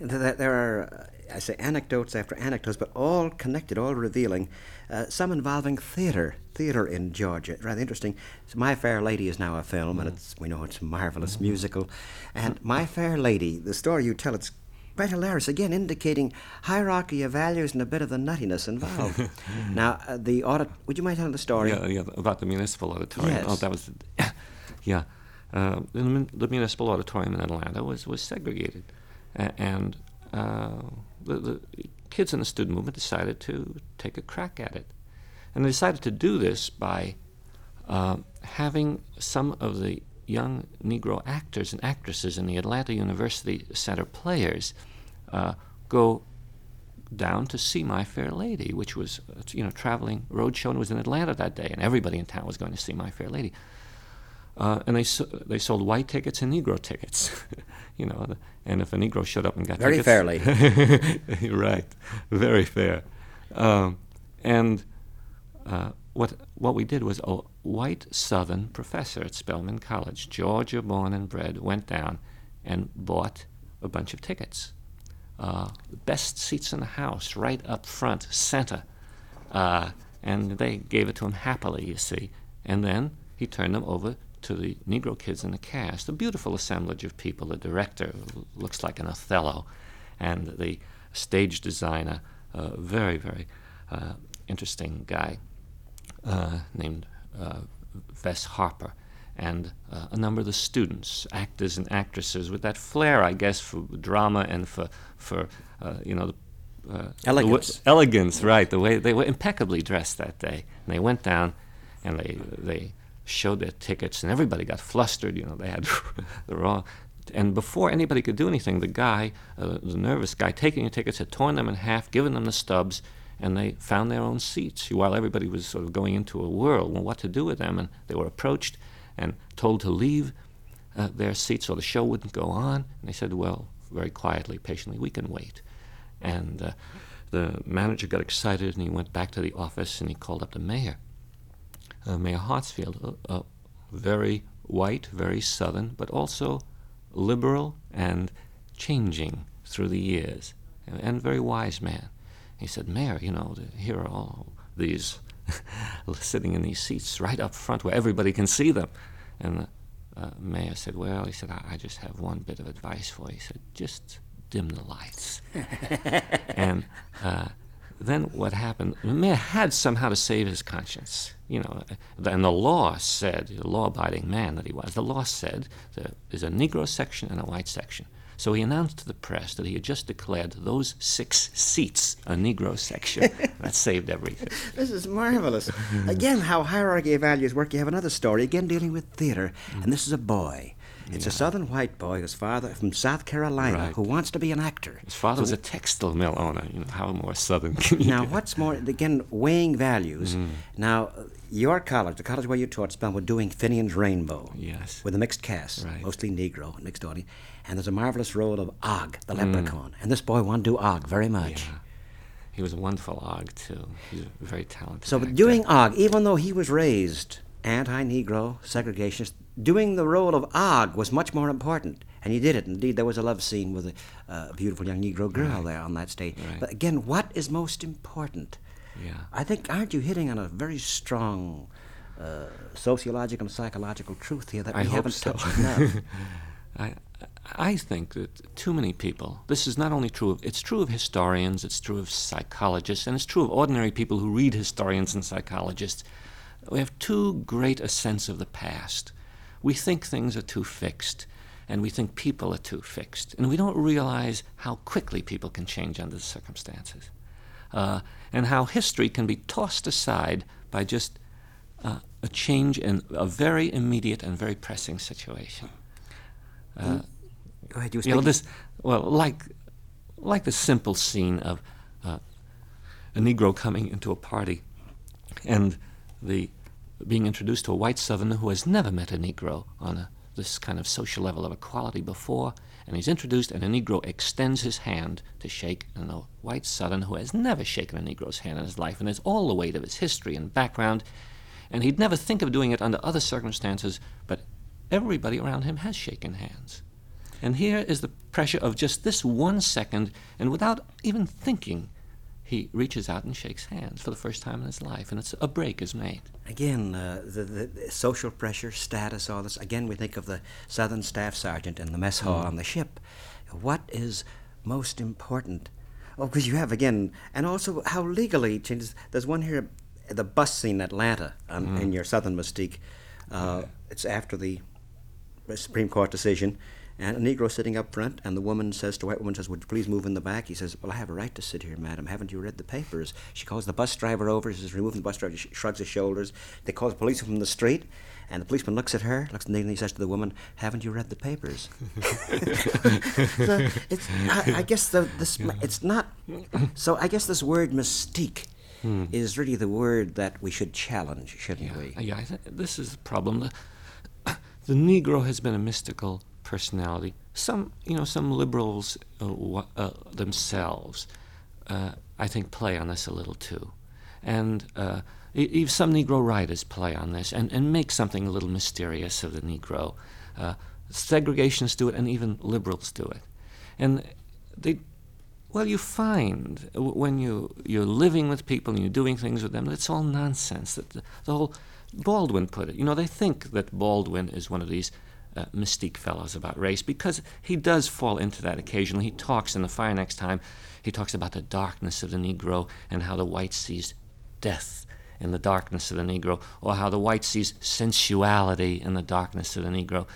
There there are, uh, I say, anecdotes after anecdotes, but all connected, all revealing. Uh, some involving theatre, theatre in Georgia. Rather interesting. So My Fair Lady is now a film, and it's we know it's a marvelous musical. And My Fair Lady, the story you tell, it's quite hilarious. Again, indicating hierarchy of values and a bit of the nuttiness involved. now, uh, the audit. Would you mind telling the story? Yeah, yeah, about the municipal auditorium. Oh, that was, yeah. Uh, the, the municipal auditorium in Atlanta was, was segregated. And uh, the, the kids in the student movement decided to take a crack at it. And they decided to do this by uh, having some of the young Negro actors and actresses in the Atlanta University Center players uh, go down to see My Fair Lady, which was uh, you know traveling road show and was in Atlanta that day, and everybody in town was going to see My Fair Lady. Uh, and they they sold white tickets and Negro tickets, you know, and if a Negro showed up and got Very tickets, fairly. right, very fair. Um, and uh, what what we did was a white Southern professor at Spelman College, Georgia born and bred, went down and bought a bunch of tickets. Uh, the best seats in the house, right up front, center. Uh, and they gave it to him happily, you see. And then he turned them over to the Negro kids in the cast, a beautiful assemblage of people. The director looks like an Othello, and the stage designer, a very, very uh, interesting guy uh, named uh, Vess Harper, and uh, a number of the students, actors and actresses, with that flair, I guess, for drama and for for uh, you know. The, uh, Elegance. elegance, right? The way they were impeccably dressed that day, and they went down, and they they showed their tickets, and everybody got flustered. You know, they had the wrong. And before anybody could do anything, the guy, uh, the nervous guy taking the tickets, had torn them in half, given them the stubs, and they found their own seats while everybody was sort of going into a whirl what to do with them. And they were approached and told to leave uh, their seats or the show wouldn't go on. And they said, well, very quietly, patiently, we can wait. And uh, the manager got excited and he went back to the office and he called up the mayor, uh, Mayor Hartsfield, a, a very white, very southern, but also liberal and changing through the years, and, and very wise man. He said, Mayor, you know, here are all these sitting in these seats right up front where everybody can see them. And the uh, mayor said, Well, he said, I, I just have one bit of advice for you. He said, Just dim the lights. and uh, then what happened? The mayor had somehow to save his conscience, you know. Uh, and the law said, the law-abiding man that he was, the law said there's a Negro section and a white section. So he announced to the press that he had just declared those six seats a Negro section. that saved everything. This is marvelous. Again, how hierarchy of values work. You have another story, again dealing with theater, and this is a boy. It's a southern white boy whose father from South Carolina Right. who wants to be an actor. His father was a textile mill owner. You know, how more southern can you Now, get? what's more, again, weighing values. Now, your college, the college where you taught, Spelman, were doing Finian's Rainbow. Yes. With a mixed cast, Right. mostly Negro, mixed audience. And there's a marvelous role of Og, the Mm. leprechaun. And this boy wanted to do Og very much. Yeah. He was a wonderful Og, too. He's very talented So, actor. doing Og, even though he was raised anti Negro, segregationist, doing the role of Og was much more important. And he did it. Indeed, there was a love scene with a uh, beautiful young Negro girl there on that stage. Right. But again, what is most important? Yeah. I think, aren't you hitting on a very strong uh, sociological and psychological truth here that we I hope haven't so. touched enough? I, I think that too many people, this is not only true of, it's true of historians, it's true of psychologists, and it's true of ordinary people who read historians and psychologists. We have too great a sense of the past. We think things are too fixed, and we think people are too fixed, and we don't realize how quickly people can change under the circumstances, uh, and how history can be tossed aside by just uh, a change in a very immediate and very pressing situation. Go ahead, you were You know this, well, like, like the simple scene of uh, a Negro coming into a party, and the being introduced to a white Southerner who has never met a Negro on a, this kind of social level of equality before, and he's introduced, and a Negro extends his hand to shake, and a white Southerner who has never shaken a Negro's hand in his life, and has all the weight of his history and background, and he'd never think of doing it under other circumstances, but everybody around him has shaken hands. And here is the pressure of just this one second, and without even thinking, he reaches out and shakes hands for the first time in his life, and it's a break is made. Again, uh, the, the, social pressure, status, all this. Again, we think of the Southern Staff Sergeant in the mess hall on the ship. What is most important? Oh, because you have again, and also how legally changes. There's one here, the bus scene in Atlanta, um, in your Southern Mystique. Uh, It's after the Supreme Court decision, and a Negro sitting up front, and the woman says to the white woman says, "Would you please move in the back?" He says, "Well, I have a right to sit here, madam. Haven't you read the papers?" She calls the bus driver over. She says, "Removing the bus driver." She shrugs his shoulders. They call the policeman from the street, and the policeman looks at her, looks at Negro, and he says to the woman, "Haven't you read the papers?" so it's, I, I guess the this it's not. So I guess this word mystique. Hmm. Is really the word that we should challenge, shouldn't we? Yeah, I th- this is the problem. The, the Negro has been a mystical personality. Some, you know, some liberals uh, uh, themselves, uh, I think, play on this a little too, and uh, some Negro writers play on this and, and make something a little mysterious of the Negro. Segregationists do it, and even liberals do it, and they well, you find when you you're living with people and you're doing things with them, that it's all nonsense. That the, the whole Baldwin put it. You know, they think that Baldwin is one of these uh, mystique fellows about race because he does fall into that occasionally. He talks in the fire next time. He talks about the darkness of the Negro and how the white sees death in the darkness of the Negro, or how the white sees sensuality in the darkness of the Negro.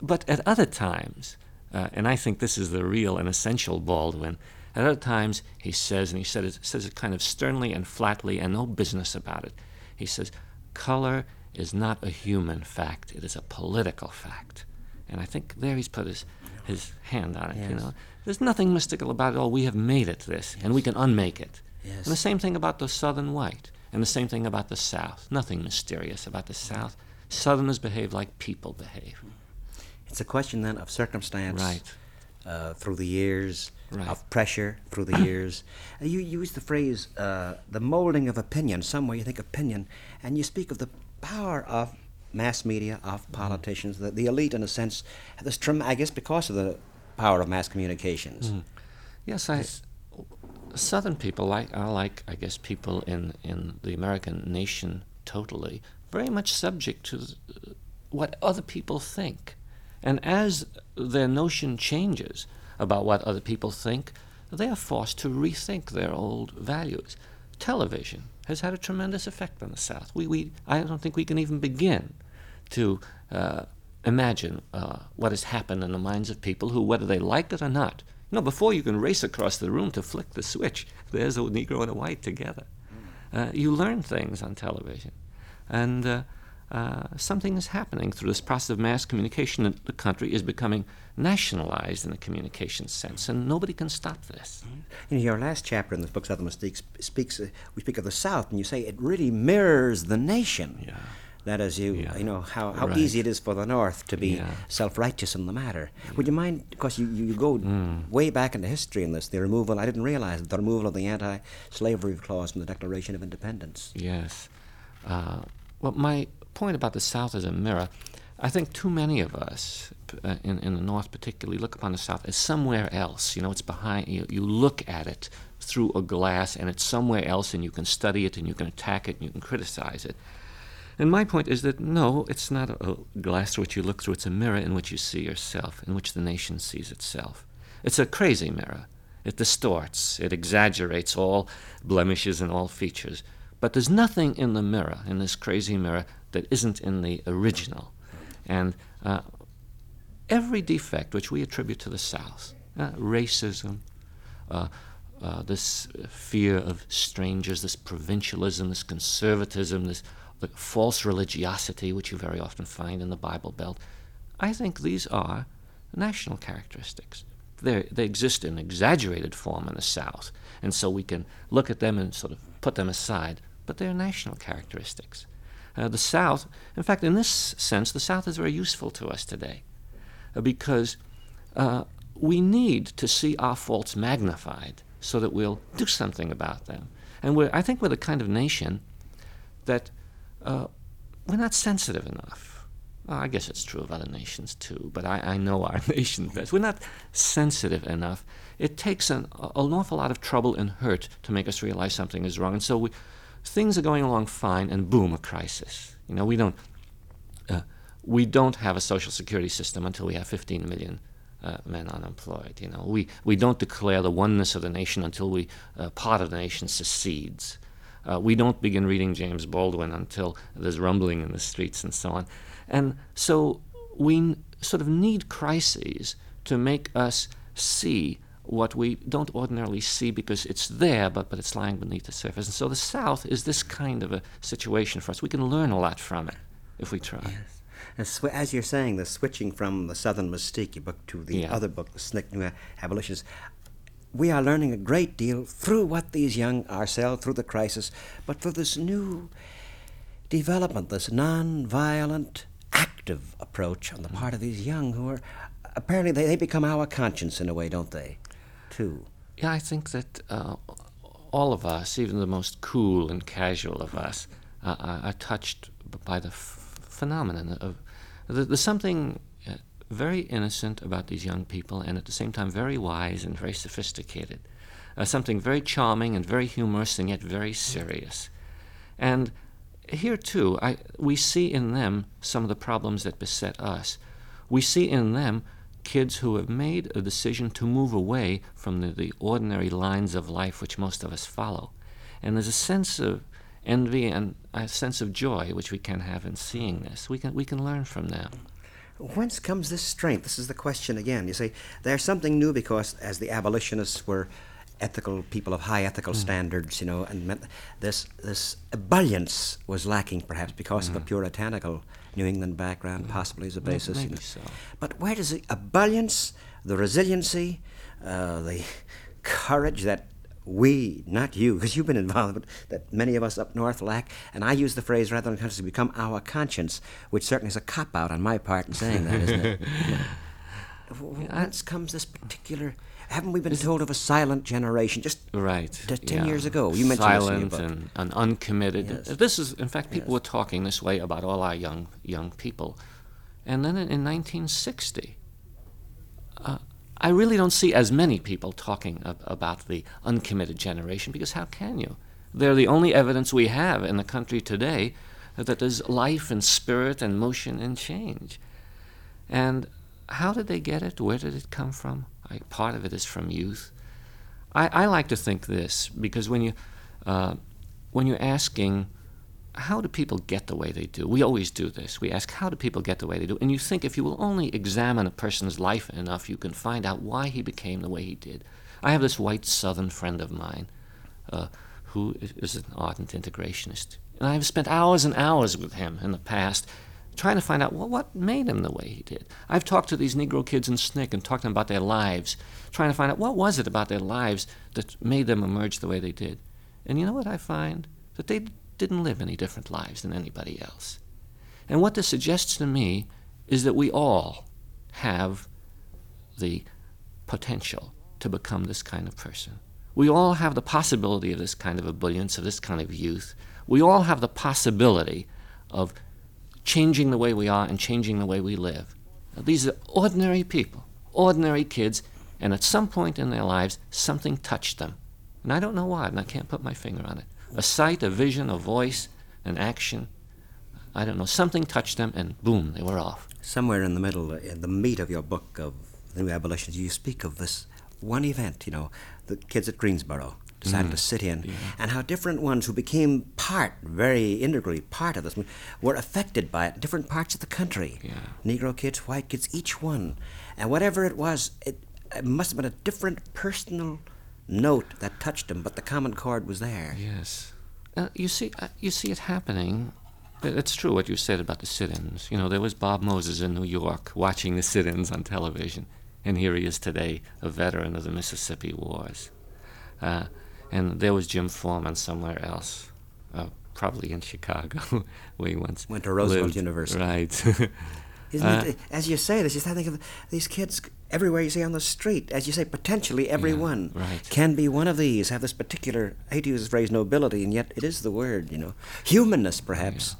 But at other times, uh, and I think this is the real and essential Baldwin. At other times, he says, and he it, says it kind of sternly and flatly, and no business about it. He says, "Color is not a human fact; it is a political fact." And I think there he's put his his hand on it. You know, there's nothing mystical about it. all. we have made it this, and we can unmake it. Yes. And the same thing about the Southern white, and the same thing about the South. Nothing mysterious about the South. Southerners behave like people behave. It's a question then of circumstance, Right. Uh, through the years, Right. of pressure through the years. You use the phrase uh, the molding of opinion. Somewhere you think opinion, and you speak of the power of mass media, of Mm-hmm. politicians, the, the elite in a sense. This trem- I guess because of the power of mass communications. Mm-hmm. Yes, I. Southern people like are like I guess people in in the American nation totally very much subject to what other people think, and as their notion changes about what other people think, they are forced to rethink their old values. Television has had a tremendous effect on the South. We we I don't think we can even begin to. Uh, imagine uh, what has happened in the minds of people who, whether they like it or not, you know, before you can race across the room to flick the switch, there's a Negro and a white together. Uh, you learn things on television. And uh, something is happening through this process of mass communication. And the country is becoming nationalized in a communication sense, and nobody can stop this. You know, your last chapter in this book, Southern Mystique, sp- speaks. Uh, we speak of the South, and you say it really mirrors the nation. Yeah. That is, you Yeah. you know how, how Right. easy it is for the North to be Yeah. self-righteous in the matter. Would you mind? Because you, you, you go Mm. way back into history in this. The removal. I didn't realize the removal of the anti-slavery clause from the Declaration of Independence. Yes. Uh, well, my point about the South as a mirror, I think too many of us, uh, in, in the North particularly, look upon the South as somewhere else. You know, it's behind, you, you look at it through a glass and it's somewhere else and you can study it and you can attack it and you can criticize it. And my point is that no, it's not a, a glass through which you look through, it's a mirror in which you see yourself, in which the nation sees itself. It's a crazy mirror. It distorts, it exaggerates all blemishes and all features. But there's nothing in the mirror, in this crazy mirror, that isn't in the original. And uh, every defect which we attribute to the South, uh, racism, uh, uh, this fear of strangers, this provincialism, this conservatism, this false religiosity, which you very often find in the Bible Belt, I think these are national characteristics. They're, they exist in exaggerated form in the South, and so we can look at them and sort of put them aside, but they're national characteristics. Uh, the South, in fact, in this sense, the South is very useful to us today uh, because uh, we need to see our faults magnified so that we'll do something about them. And we're, I think we're the kind of nation that uh, we're not sensitive enough. Well, I guess it's true of other nations too, but I, I know our nation best. We're not sensitive enough. It takes an, an awful lot of trouble and hurt to make us realize something is wrong. And so we, things are going along fine, and boom, a crisis. You know, we don't, uh, we don't have a social security system until we have 15 million uh, men unemployed. You know, we, we don't declare the oneness of the nation until we uh, part of the nation secedes. Uh, we don't begin reading James Baldwin until there's rumbling in the streets and so on. And so we sort of need crises to make us see what we don't ordinarily see because it's there, but, but it's lying beneath the surface. And so the South is this kind of a situation for us. We can learn a lot from it if we try. Yes. As, as you're saying, the switching from the Southern Mystique book to the Yeah. other book, the SNCC New Abolitionists, we are learning a great deal through what these young ourselves, through the crisis, but through this new development, this non-violent, active approach on the mm. part of these young who are apparently they, they become our conscience in a way, don't they? Too. Yeah, I think that uh, all of us, even the most cool and casual of us, uh, are, touched by the f- phenomenon of th- there's something uh, very innocent about these young people, and at the same time very wise and very sophisticated. Uh, something very charming and very humorous, and yet very serious. And here too, I, we see in them some of the problems that beset us. We see in them kids who have made a decision to move away from the, the ordinary lines of life which most of us follow. And there's a sense of envy and a sense of joy which we can have in seeing this. We can, we can learn from them. Whence comes this strength? This is the question again. You say there's something new because, as the abolitionists were ethical people of high ethical hmm. standards, you know, and this this ebullience was lacking perhaps because of a hmm. puritanical New England background, possibly as a basis. you maybe know. so. But where does the ebullience, the resiliency, uh, the courage that we, not you, because you've been involved, but that many of us up north lack, and I use the phrase rather than unconsciously, become our conscience, which certainly is a cop out on my part in saying that, isn't it? W- Whence comes this particular? Haven't we been told of a silent generation? Just Right. T- 10 yeah. years ago. You mentioned this silent book. and, and uncommitted. Yes. This is, in fact, people were talking this way about all our young young people. And then in, in 1960, uh, I really don't see as many people talking ab- about the uncommitted generation because how can you? They're the only evidence we have in the country today that there's life and spirit and motion and change. And how did they get it? Where did it come from? I, part of it is from youth. I, I like to think this because when you uh, when you're asking how do people get the way they do, we always do this. We ask how do people get the way they do, and you think if you will only examine a person's life enough, you can find out why he became the way he did. I have this white Southern friend of mine uh, who is- an ardent integrationist, and I've spent hours and hours with him in the past trying to find out well, what made him the way he did. I've talked to these Negro kids in SNCC and talked to them about their lives, trying to find out what was it about their lives that made them emerge the way they did. And you know what I find? That they didn't live any different lives than anybody else. And what this suggests to me is that we all have the potential to become this kind of person. We all have the possibility of this kind of ebullience, of this kind of youth. We all have the possibility of changing the way we are and changing the way we live. Now, these are ordinary people, ordinary kids, and at some point in their lives, something touched them. And I don't know why, and I can't put my finger on it. A sight, a vision, a voice, an action. I don't know. Something touched them, and boom, they were off. somewhere in the middle, uh, in the meat of your book of the New Abolitions, you speak of this one event, you know, the kids at Greensboro decided to sit in, and how different ones who became part, very integrally part of this, were affected by it different parts of the country. Yeah. Negro kids, white kids, each one. And whatever it was, it, it must have been a different personal note that touched them, but the common chord was there. Yes. Uh, you see, uh, you see it happening. It's true what you said about the sit-ins. You know, there was Bob Moses in New York watching the sit-ins on television, and here he is today, a veteran of the Mississippi Wars. Uh, and there was Jim Forman somewhere else, uh, probably in Chicago, where he once Went to Roosevelt lived. University. Right. Isn't Uh, it? As you say this, you start thinking of these kids everywhere you see on the street. As you say, potentially everyone right. can be one of these, have this particular, I hate to use the phrase nobility, and yet it is the word, you know. Humanness, perhaps.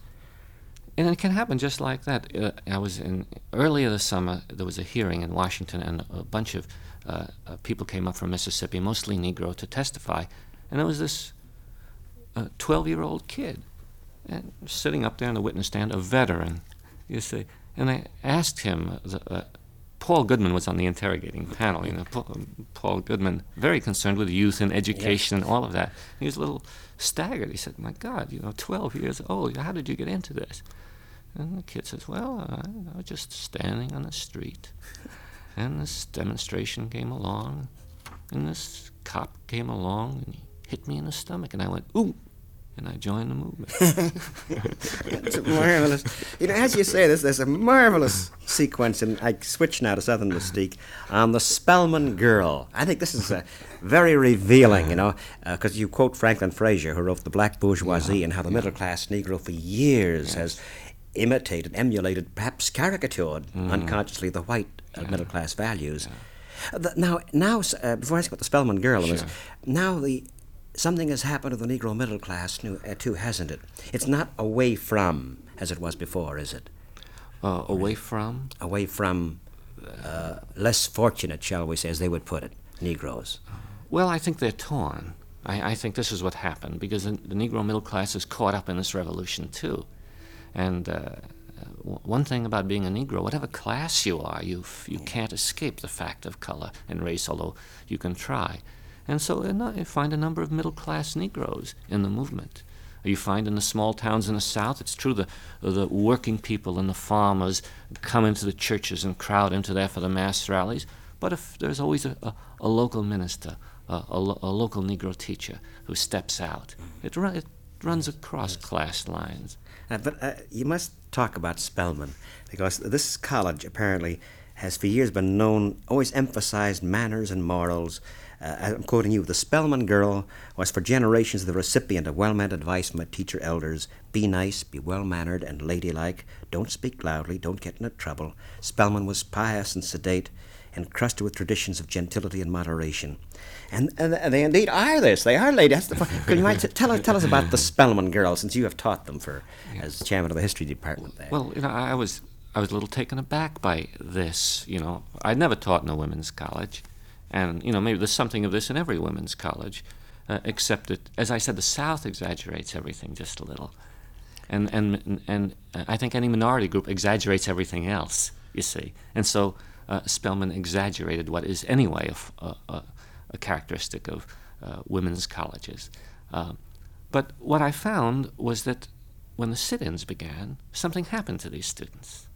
and it can happen just like that. Uh, I was in earlier this summer. There was a hearing in Washington, and a bunch of Uh, uh, people came up from Mississippi, mostly Negro, to testify. And there was this uh, 12-year-old kid, and sitting up there in the witness stand, a veteran, you see. And I asked him. Paul Goodman was on the interrogating panel. You know, Paul, um, Goodman, very concerned with youth and education yes. and all of that. He was a little staggered. He said, "My God, you know, 12 years old. How did you get into this?" And the kid says, "Well, I was just standing on the street, and this demonstration came along, and this cop came along, and he hit me in the stomach, and I went, ooh." and I joined the movement. it's marvelous. You know, as you say this, there's a marvelous sequence, and I switch now to Southern Mystique on the Spelman Girl. I think this is uh, very revealing, you know, because uh, you quote Franklin Frazier, who wrote The Black Bourgeoisie, yeah, and how the yeah. middle class Negro for years yes. has imitated, emulated, perhaps caricatured mm. unconsciously the white uh, yeah. middle class values. The, now, now, uh, before I ask about the Spelman Girl, sure. now the something has happened to the Negro middle class uh, too, hasn't it? It's not away from as it was before, is it? Uh, away from? Away from uh, less fortunate, shall we say, as they would put it, Negroes. Well, I think they're torn. I, I think this is what happened because the, the, Negro middle class is caught up in this revolution too. And uh, one thing about being a Negro, whatever class you are, you you can't escape the fact of color and race, although you can try. And so you find a number of middle class Negroes in the movement. You find in the small towns in the South, it's true, the, the working people and the farmers come into the churches and crowd into there for the mass rallies. But if there's always a, a, a local minister, a, a, local Negro teacher who steps out, it, run, it runs across class lines. Uh, but uh, you must talk about Spelman, because this college apparently has for years been known, always emphasized manners and morals. Uh, I'm quoting you, the Spelman girl was for generations the recipient of well meant advice from her teacher elders. Be nice, be well mannered and ladylike, don't speak loudly, don't get into trouble. Spelman was pious and sedate, encrusted with traditions of gentility and moderation. And, and, they indeed are this. They are. That's the Can you mind t- tell, tell us about the Spelman girls, since you have taught them for as chairman of the history department there? Well, you know, I was I was a little taken aback by this. You know, I'd never taught in a women's college. And, you know, maybe there's something of this in every women's college, uh, except that, as I said, the South exaggerates everything just a little. And, and, and I think any minority group exaggerates everything else, you see. And so uh, Spelman exaggerated what is anyway a, a, a characteristic of uh, women's colleges. Uh, but what I found was that when the sit ins began, something happened to these students.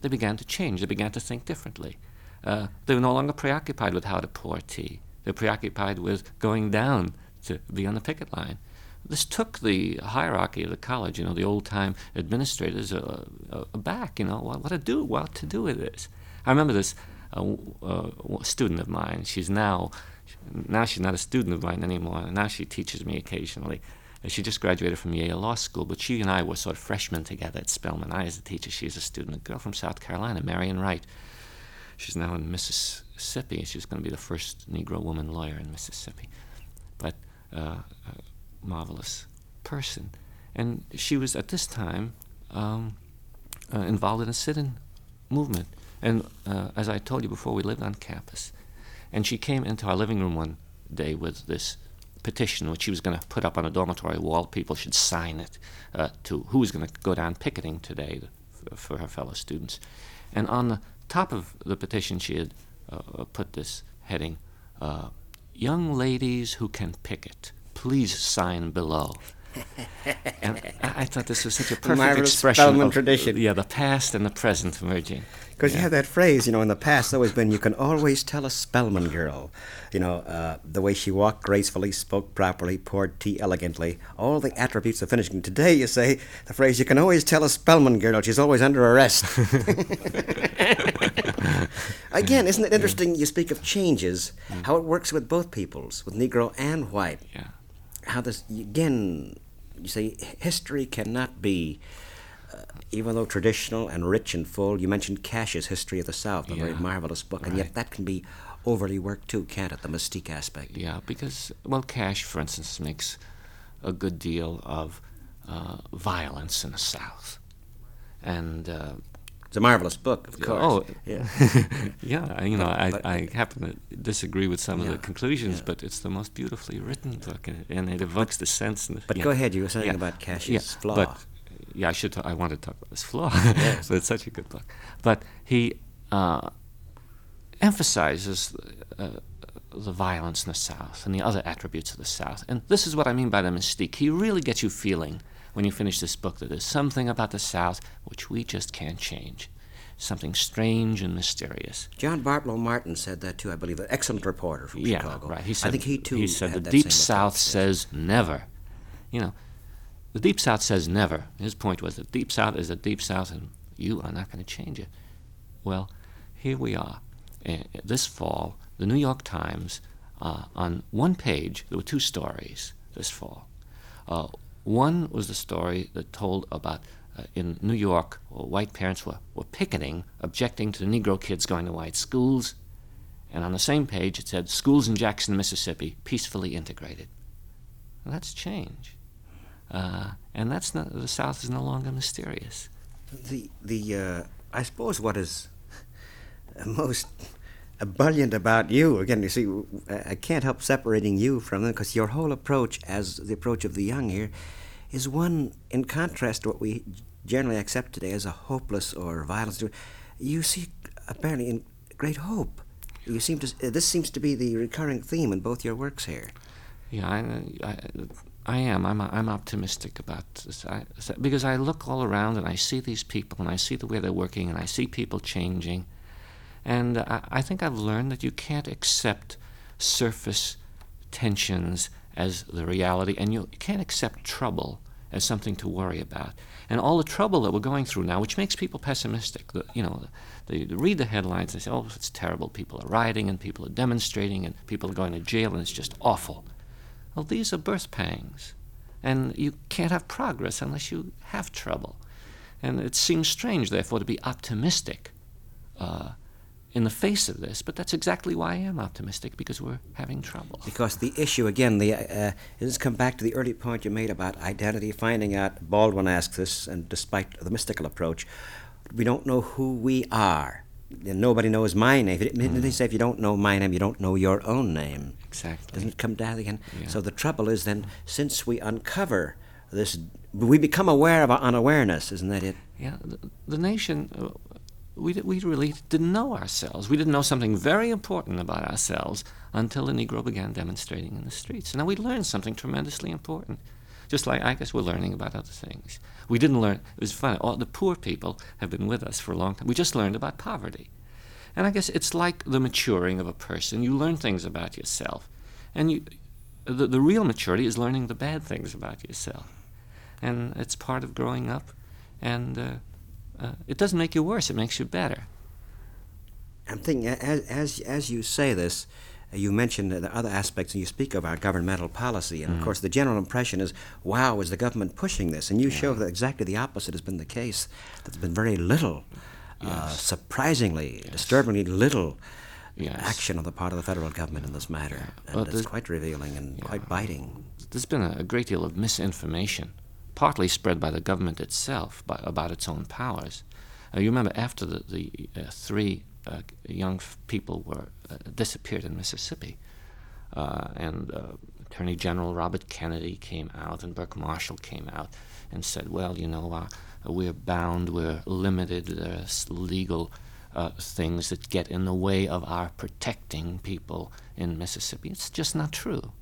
They began to change, they began to think differently. Uh, they were no longer preoccupied with how to pour tea. They're preoccupied with going down to be on the picket line. This took the hierarchy of the college, you know, the old-time administrators uh, uh, aback. You know, what, what, to do, what to do with this. I remember this uh, uh, student of mine. She's now, now she's not a student of mine anymore. Now she teaches me occasionally. She just graduated from Yale Law School, but she and I were sort of freshmen together at Spelman. I as a teacher, she's a student, a girl from South Carolina, Marion Wright. She's now in Mississippi. She's going to be the first Negro woman lawyer in Mississippi. But uh, a marvelous person. And she was at this time um, uh, involved in a sit in movement. And uh, as I told you before, we lived on campus. And she came into our living room one day with this petition, which she was going to put up on a dormitory wall. People should sign it uh, to who was going to go down picketing today to, for her fellow students. And on the top of the petition, she had uh, put this heading uh, Young ladies who can picket, please sign below. And I, I, thought this was such a perfect Marvelous expression of tradition. yeah, the past and the present merging. Because yeah. you have that phrase, you know, in the past, it's always been, you can always tell a Spelman girl. You know, uh, the way she walked gracefully, spoke properly, poured tea elegantly, all the attributes of finishing. Today, you say the phrase, you can always tell a Spelman girl, she's always under arrest. Again, isn't it interesting? You speak of changes, mm. how it works with both peoples, with Negro and white. Yeah. How this, again, you say history cannot be even though traditional and rich and full, you mentioned Cash's History of the South, a yeah, very marvelous book, and yet that can be overly worked too, can't it? The mystique aspect. Yeah, because, well, Cash, for instance, makes a good deal of uh, violence in the South. and uh, It's a marvelous book, of course. Oh, yeah. yeah. You know, But- I, but- I happen to disagree with some of the conclusions, yeah. but it's the most beautifully written book, and, and it evokes the sense. The, But yeah. go ahead, you were saying Yeah. about Cash's yeah, flaw. But, yeah, I should. ta- I want to talk about this flaw. Yes. but it's such a good book. But he uh, emphasizes uh, the violence in the South and the other attributes of the South. And this is what I mean by the mystique. He really gets you feeling when you finish this book that there's something about the South which we just can't change. Something strange and mysterious. John Bartlow Martin said that too, I believe. An excellent reporter from yeah, Chicago. right. He said, I think he too. He said the Deep South says never. You know, the Deep South says never. His point was the Deep South is the Deep South, and you are not going to change it. Well, here we are. Uh, this fall, the New York Times, uh, on one page, there were two stories this fall. Uh, one was the story that told about uh, in New York, where white parents were, were picketing, objecting to the Negro kids going to white schools. And on the same page, it said, Schools in Jackson, Mississippi, peacefully integrated. Well, that's change. Uh, and that's not, the South is no longer mysterious. The the uh, I suppose what is most ebullient about you again, you see, I can't help separating you from them because your whole approach, as the approach of the young here, is one in contrast to what we generally accept today as a hopeless or violence. You see, apparently, in great hope. You seem to. uh, This seems to be the recurring theme in both your works here. Yeah, I, I, I am. I'm, I'm optimistic about this I, because I look all around and I see these people and I see the way they're working and I see people changing, and I, I think I've learned that you can't accept surface tensions as the reality, and you can't accept trouble as something to worry about. And all the trouble that we're going through now, which makes people pessimistic, the, you know, they, read the headlines and say, "Oh, it's terrible. People are rioting and people are demonstrating and people are going to jail and it's just awful." Well, these are birth pangs, and you can't have progress unless you have trouble. And it seems strange, therefore, to be optimistic uh, in the face of this, but that's exactly why I am optimistic because we're having trouble. Because the issue, again, the uh, let's come back to the early point you made about identity, finding out. Baldwin asks this, and despite the mystical approach, we don't know who we are. And nobody knows my name. They say if you don't know my name, you don't know your own name. Exactly. Doesn't it come down again? Yeah. So the trouble is then, since we uncover this, we become aware of our unawareness. Isn't that it? Yeah, the, the nation, uh, we, we really didn't know ourselves. We didn't know something very important about ourselves until the Negro began demonstrating in the streets. And now we learned something tremendously important. Just like I guess we're learning about other things. We didn't learn, it was funny, all the poor people have been with us for a long time. We just learned about poverty. And I guess it's like the maturing of a person. You learn things about yourself. And you, the, the real maturity is learning the bad things about yourself. And it's part of growing up. And uh, uh, it doesn't make you worse, it makes you better. I'm thinking, as, as, as you say this, uh, you mentioned the other aspects, and you speak of our governmental policy. And of course, the general impression is, wow, is the government pushing this? And you show that exactly the opposite has been the case. There's been very little, uh, surprisingly, disturbingly little Yes. action on the part of the federal government in this matter. And Well, it's quite revealing and quite biting. There's been a, a great deal of misinformation, partly spread by the government itself by, about its own powers. Uh, you remember after the, the uh, three uh, young people were uh, disappeared in Mississippi, uh, and Attorney General Robert Kennedy came out and Burke Marshall came out and said, well, you know, we're bound, we're limited, there's legal uh, things that get in the way of our protecting people in Mississippi. It's just not true.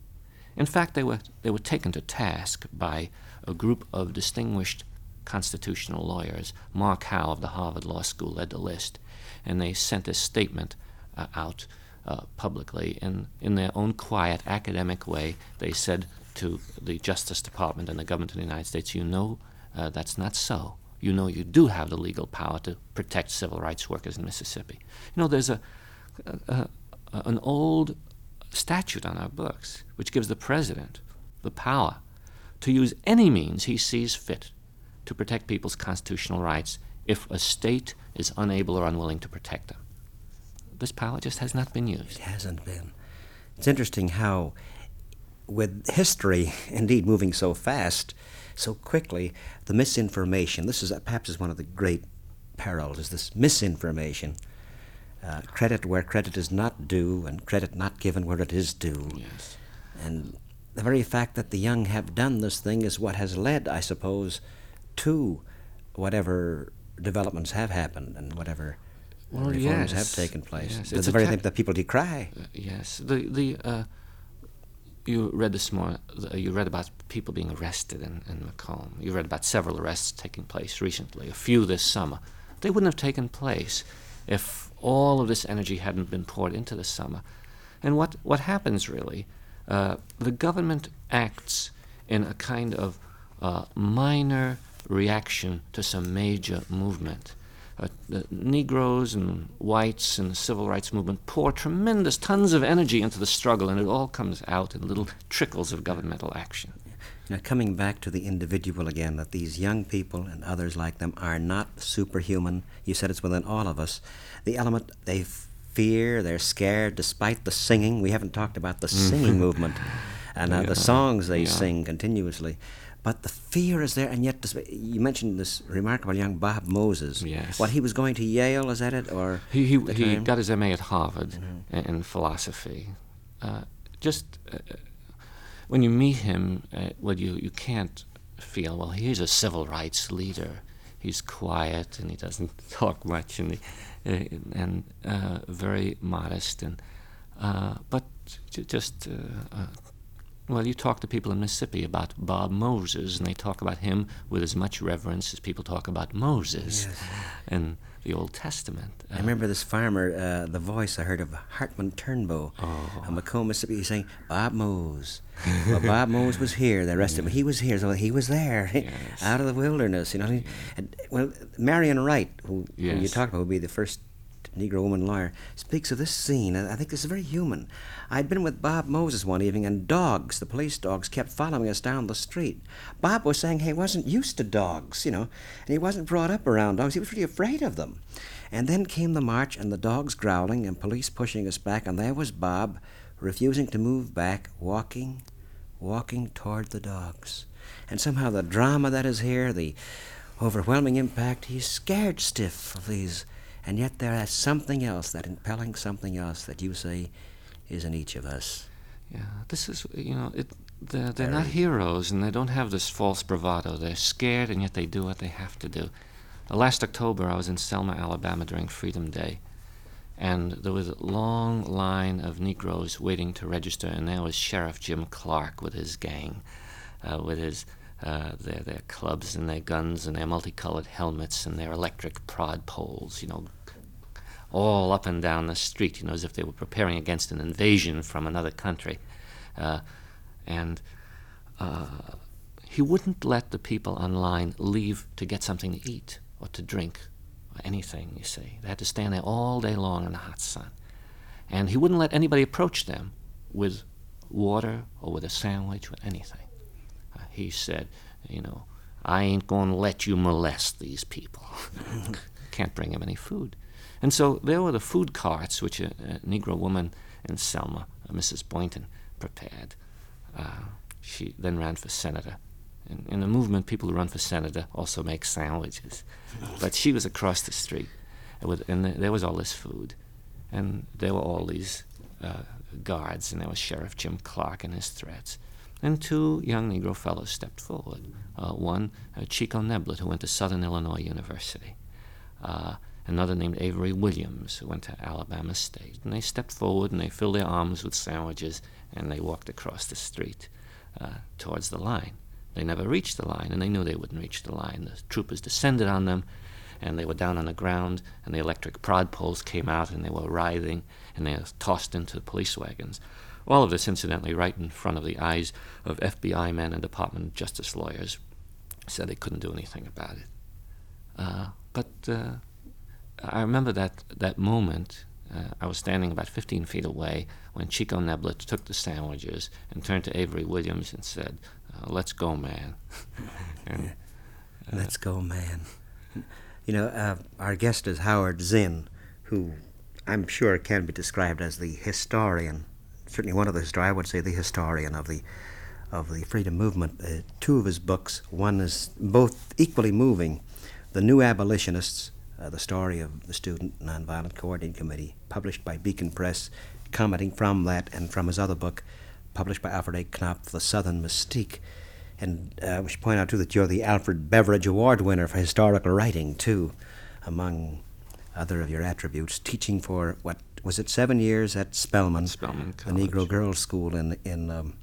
In fact, they were, they were taken to task by a group of distinguished constitutional lawyers. Mark Howe of the Harvard Law School led the list, and they sent a statement uh, out uh, publicly. In, in their own quiet academic way, they said to the Justice Department and the government of the United States, You know, uh, that's not so. You know, you do have the legal power to protect civil rights workers in Mississippi. You know, there's a, a, a an old statute on our books which gives the president the power to use any means he sees fit to protect people's constitutional rights if a state is unable or unwilling to protect them. This power just has not been used. It hasn't been. It's interesting how with history indeed moving so fast, so quickly, the misinformation, this is perhaps is one of the great perils, is this misinformation. Uh, credit where credit is not due, and credit not given where it is due. Yes. And the very fact that the young have done this thing is what has led, I suppose, to whatever developments have happened and whatever Well, reforms yes. have taken place. Yes, The- it's the very thing that people decry. Uh, yes, the the uh, you read this morning. You read about people being arrested in, in McComb. You read about several arrests taking place recently. A few this summer. They wouldn't have taken place if all of this energy hadn't been poured into the summer. And what what happens really? Uh, the government acts in a kind of uh, minor reaction to some major movement. Uh, the Negroes and whites and the civil rights movement pour tremendous tons of energy into the struggle, and it all comes out in little trickles of governmental action. Now, coming back to the individual again, that these young people and others like them are not superhuman. You said it's within all of us. The element they fear, they're scared, despite the singing. We haven't talked about the singing movement and uh, Mm-hmm. Yeah, the songs they yeah. sing continuously. But the fear is there, and yet you mentioned this remarkable young Bob Moses. Yes. What he was going to Yale, is that it, or He, he, he got his MA at Harvard in, in philosophy. Uh, just uh, when you meet him, uh, well, you, you can't feel, well, he's a civil rights leader. He's quiet and he doesn't talk much and, he, uh, and uh, very modest. And, uh, but just, uh, uh, well, you talk to people in Mississippi about Bob Moses, and they talk about him with as much reverence as people talk about Moses in the Old Testament. I remember this farmer, uh, the voice I heard of Hartman Turnbow Oh. of McComb, Mississippi, he's saying, Bob Moses. well, Bob Moses was here. The rest of him, he was here. So he was there, Yes. out of the wilderness, you know. And, well, Marion Wright, who, who you Yes. talked about, would be the first Negro woman lawyer, speaks of this scene. and I think this is very human. I'd been with Bob Moses one evening, and dogs, the police dogs, kept following us down the street. Bob was saying he wasn't used to dogs, you know, and he wasn't brought up around dogs. He was really afraid of them. And then came the march, and the dogs growling, and police pushing us back, and there was Bob, refusing to move back, walking, walking toward the dogs. And somehow the drama that is here, the overwhelming impact, he's scared stiff of these. And yet there is something else, that impelling something else that you say is in each of us. Yeah, this is you know it. They're, they're not heroes, and they don't have this false bravado. They're scared, and yet they do what they have to do. Uh, last October, I was in Selma, Alabama during Freedom Day, and there was a long line of Negroes waiting to register, and there was Sheriff Jim Clark with his gang, uh, with his uh, their their clubs and their guns and their multicolored helmets and their electric prod poles. You know, all up and down the street, you know, as if they were preparing against an invasion from another country. Uh, and uh, he wouldn't let the people online leave to get something to eat or to drink or anything, you see. They had to stand there all day long in the hot sun. And he wouldn't let anybody approach them with water or with a sandwich or anything. He said, you know, I ain't going to let you molest these people. Can't bring him any food. And so there were the food carts, which a, a Negro woman in Selma, uh, Mrs. Boynton, prepared. Uh, she then ran for senator. In, in the movement, people who run for senator also make sandwiches. But she was across the street, with, and there was all this food. And there were all these uh, guards, and there was Sheriff Jim Clark and his threats. And two young Negro fellows stepped forward. Uh, one, uh, Chico Neblett, who went to Southern Illinois University. Uh, another named Avery Williams, who went to Alabama State. And they stepped forward and they filled their arms with sandwiches and they walked across the street uh, towards the line. They never reached the line, and they knew they wouldn't reach the line. The troopers descended on them, and they were down on the ground, and the electric prod poles came out, and they were writhing, and they were tossed into the police wagons. All of this, incidentally, right in front of the eyes of FBI men and Department of Justice lawyers, said they couldn't do anything about it. Uh, but uh, I remember that, that moment. Uh, I was standing about 15 feet away when Chico Neblett took the sandwiches and turned to Avery Williams and said, uh, Let's go, man. and, Let's go, man. You know, uh, our guest is Howard Zinn, who I'm sure can be described as the historian, certainly one of the I would say the historian of the of the freedom movement. Uh, two of his books, one is both equally moving, "The New Abolitionists," uh, the story of the Student Nonviolent Coordinating Committee, published by Beacon Press, commenting from that and from his other book, published by Alfred A. Knopf, "The Southern Mystique." And uh, we should point out too that you're the Alfred Beveridge Award winner for historical writing too, among other of your attributes. Teaching for what was it seven years at Spelman, Spelman the Negro Girls School in in um,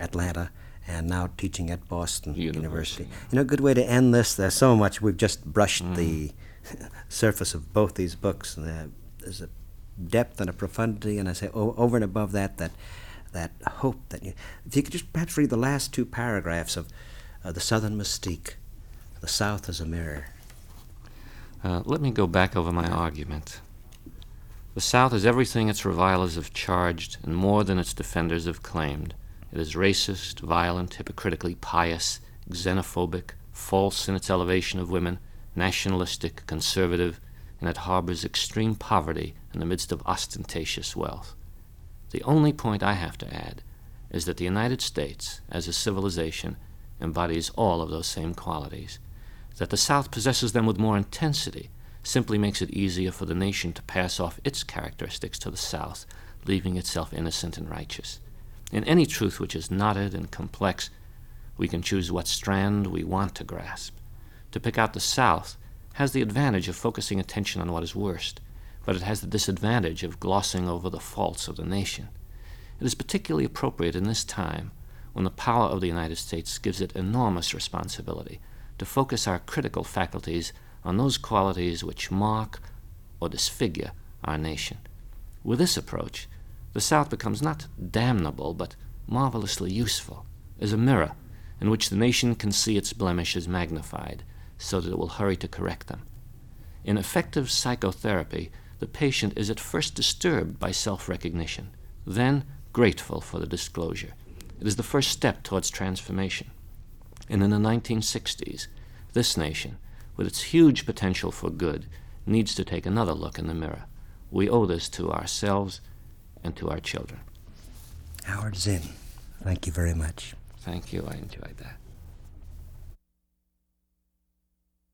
Atlanta, and now teaching at Boston University. University. You know, a good way to end this. There's so much we've just brushed the surface of both these books. Uh, there's a depth and a profundity, and I say o- over and above that, that that hope that you. If you could just perhaps read the last two paragraphs of uh, the Southern Mystique, the South as a mirror. Uh, let me go back over my argument. The South is everything its revilers have charged, and more than its defenders have claimed. It is racist, violent, hypocritically pious, xenophobic, false in its elevation of women, nationalistic, conservative, and it harbors extreme poverty in the midst of ostentatious wealth. The only point I have to add is that the United States, as a civilization, embodies all of those same qualities. That the South possesses them with more intensity simply makes it easier for the nation to pass off its characteristics to the South, leaving itself innocent and righteous. In any truth which is knotted and complex, we can choose what strand we want to grasp. To pick out the South has the advantage of focusing attention on what is worst, but it has the disadvantage of glossing over the faults of the nation. It is particularly appropriate in this time when the power of the United States gives it enormous responsibility to focus our critical faculties on those qualities which mark or disfigure our nation. With this approach, the South becomes not damnable, but marvelously useful, as a mirror in which the nation can see its blemishes magnified so that it will hurry to correct them. In effective psychotherapy, the patient is at first disturbed by self recognition, then grateful for the disclosure. It is the first step towards transformation. And in the 1960s, this nation, with its huge potential for good, needs to take another look in the mirror. We owe this to ourselves and to our children. Howard Zinn, thank you very much. Thank you. I enjoyed that.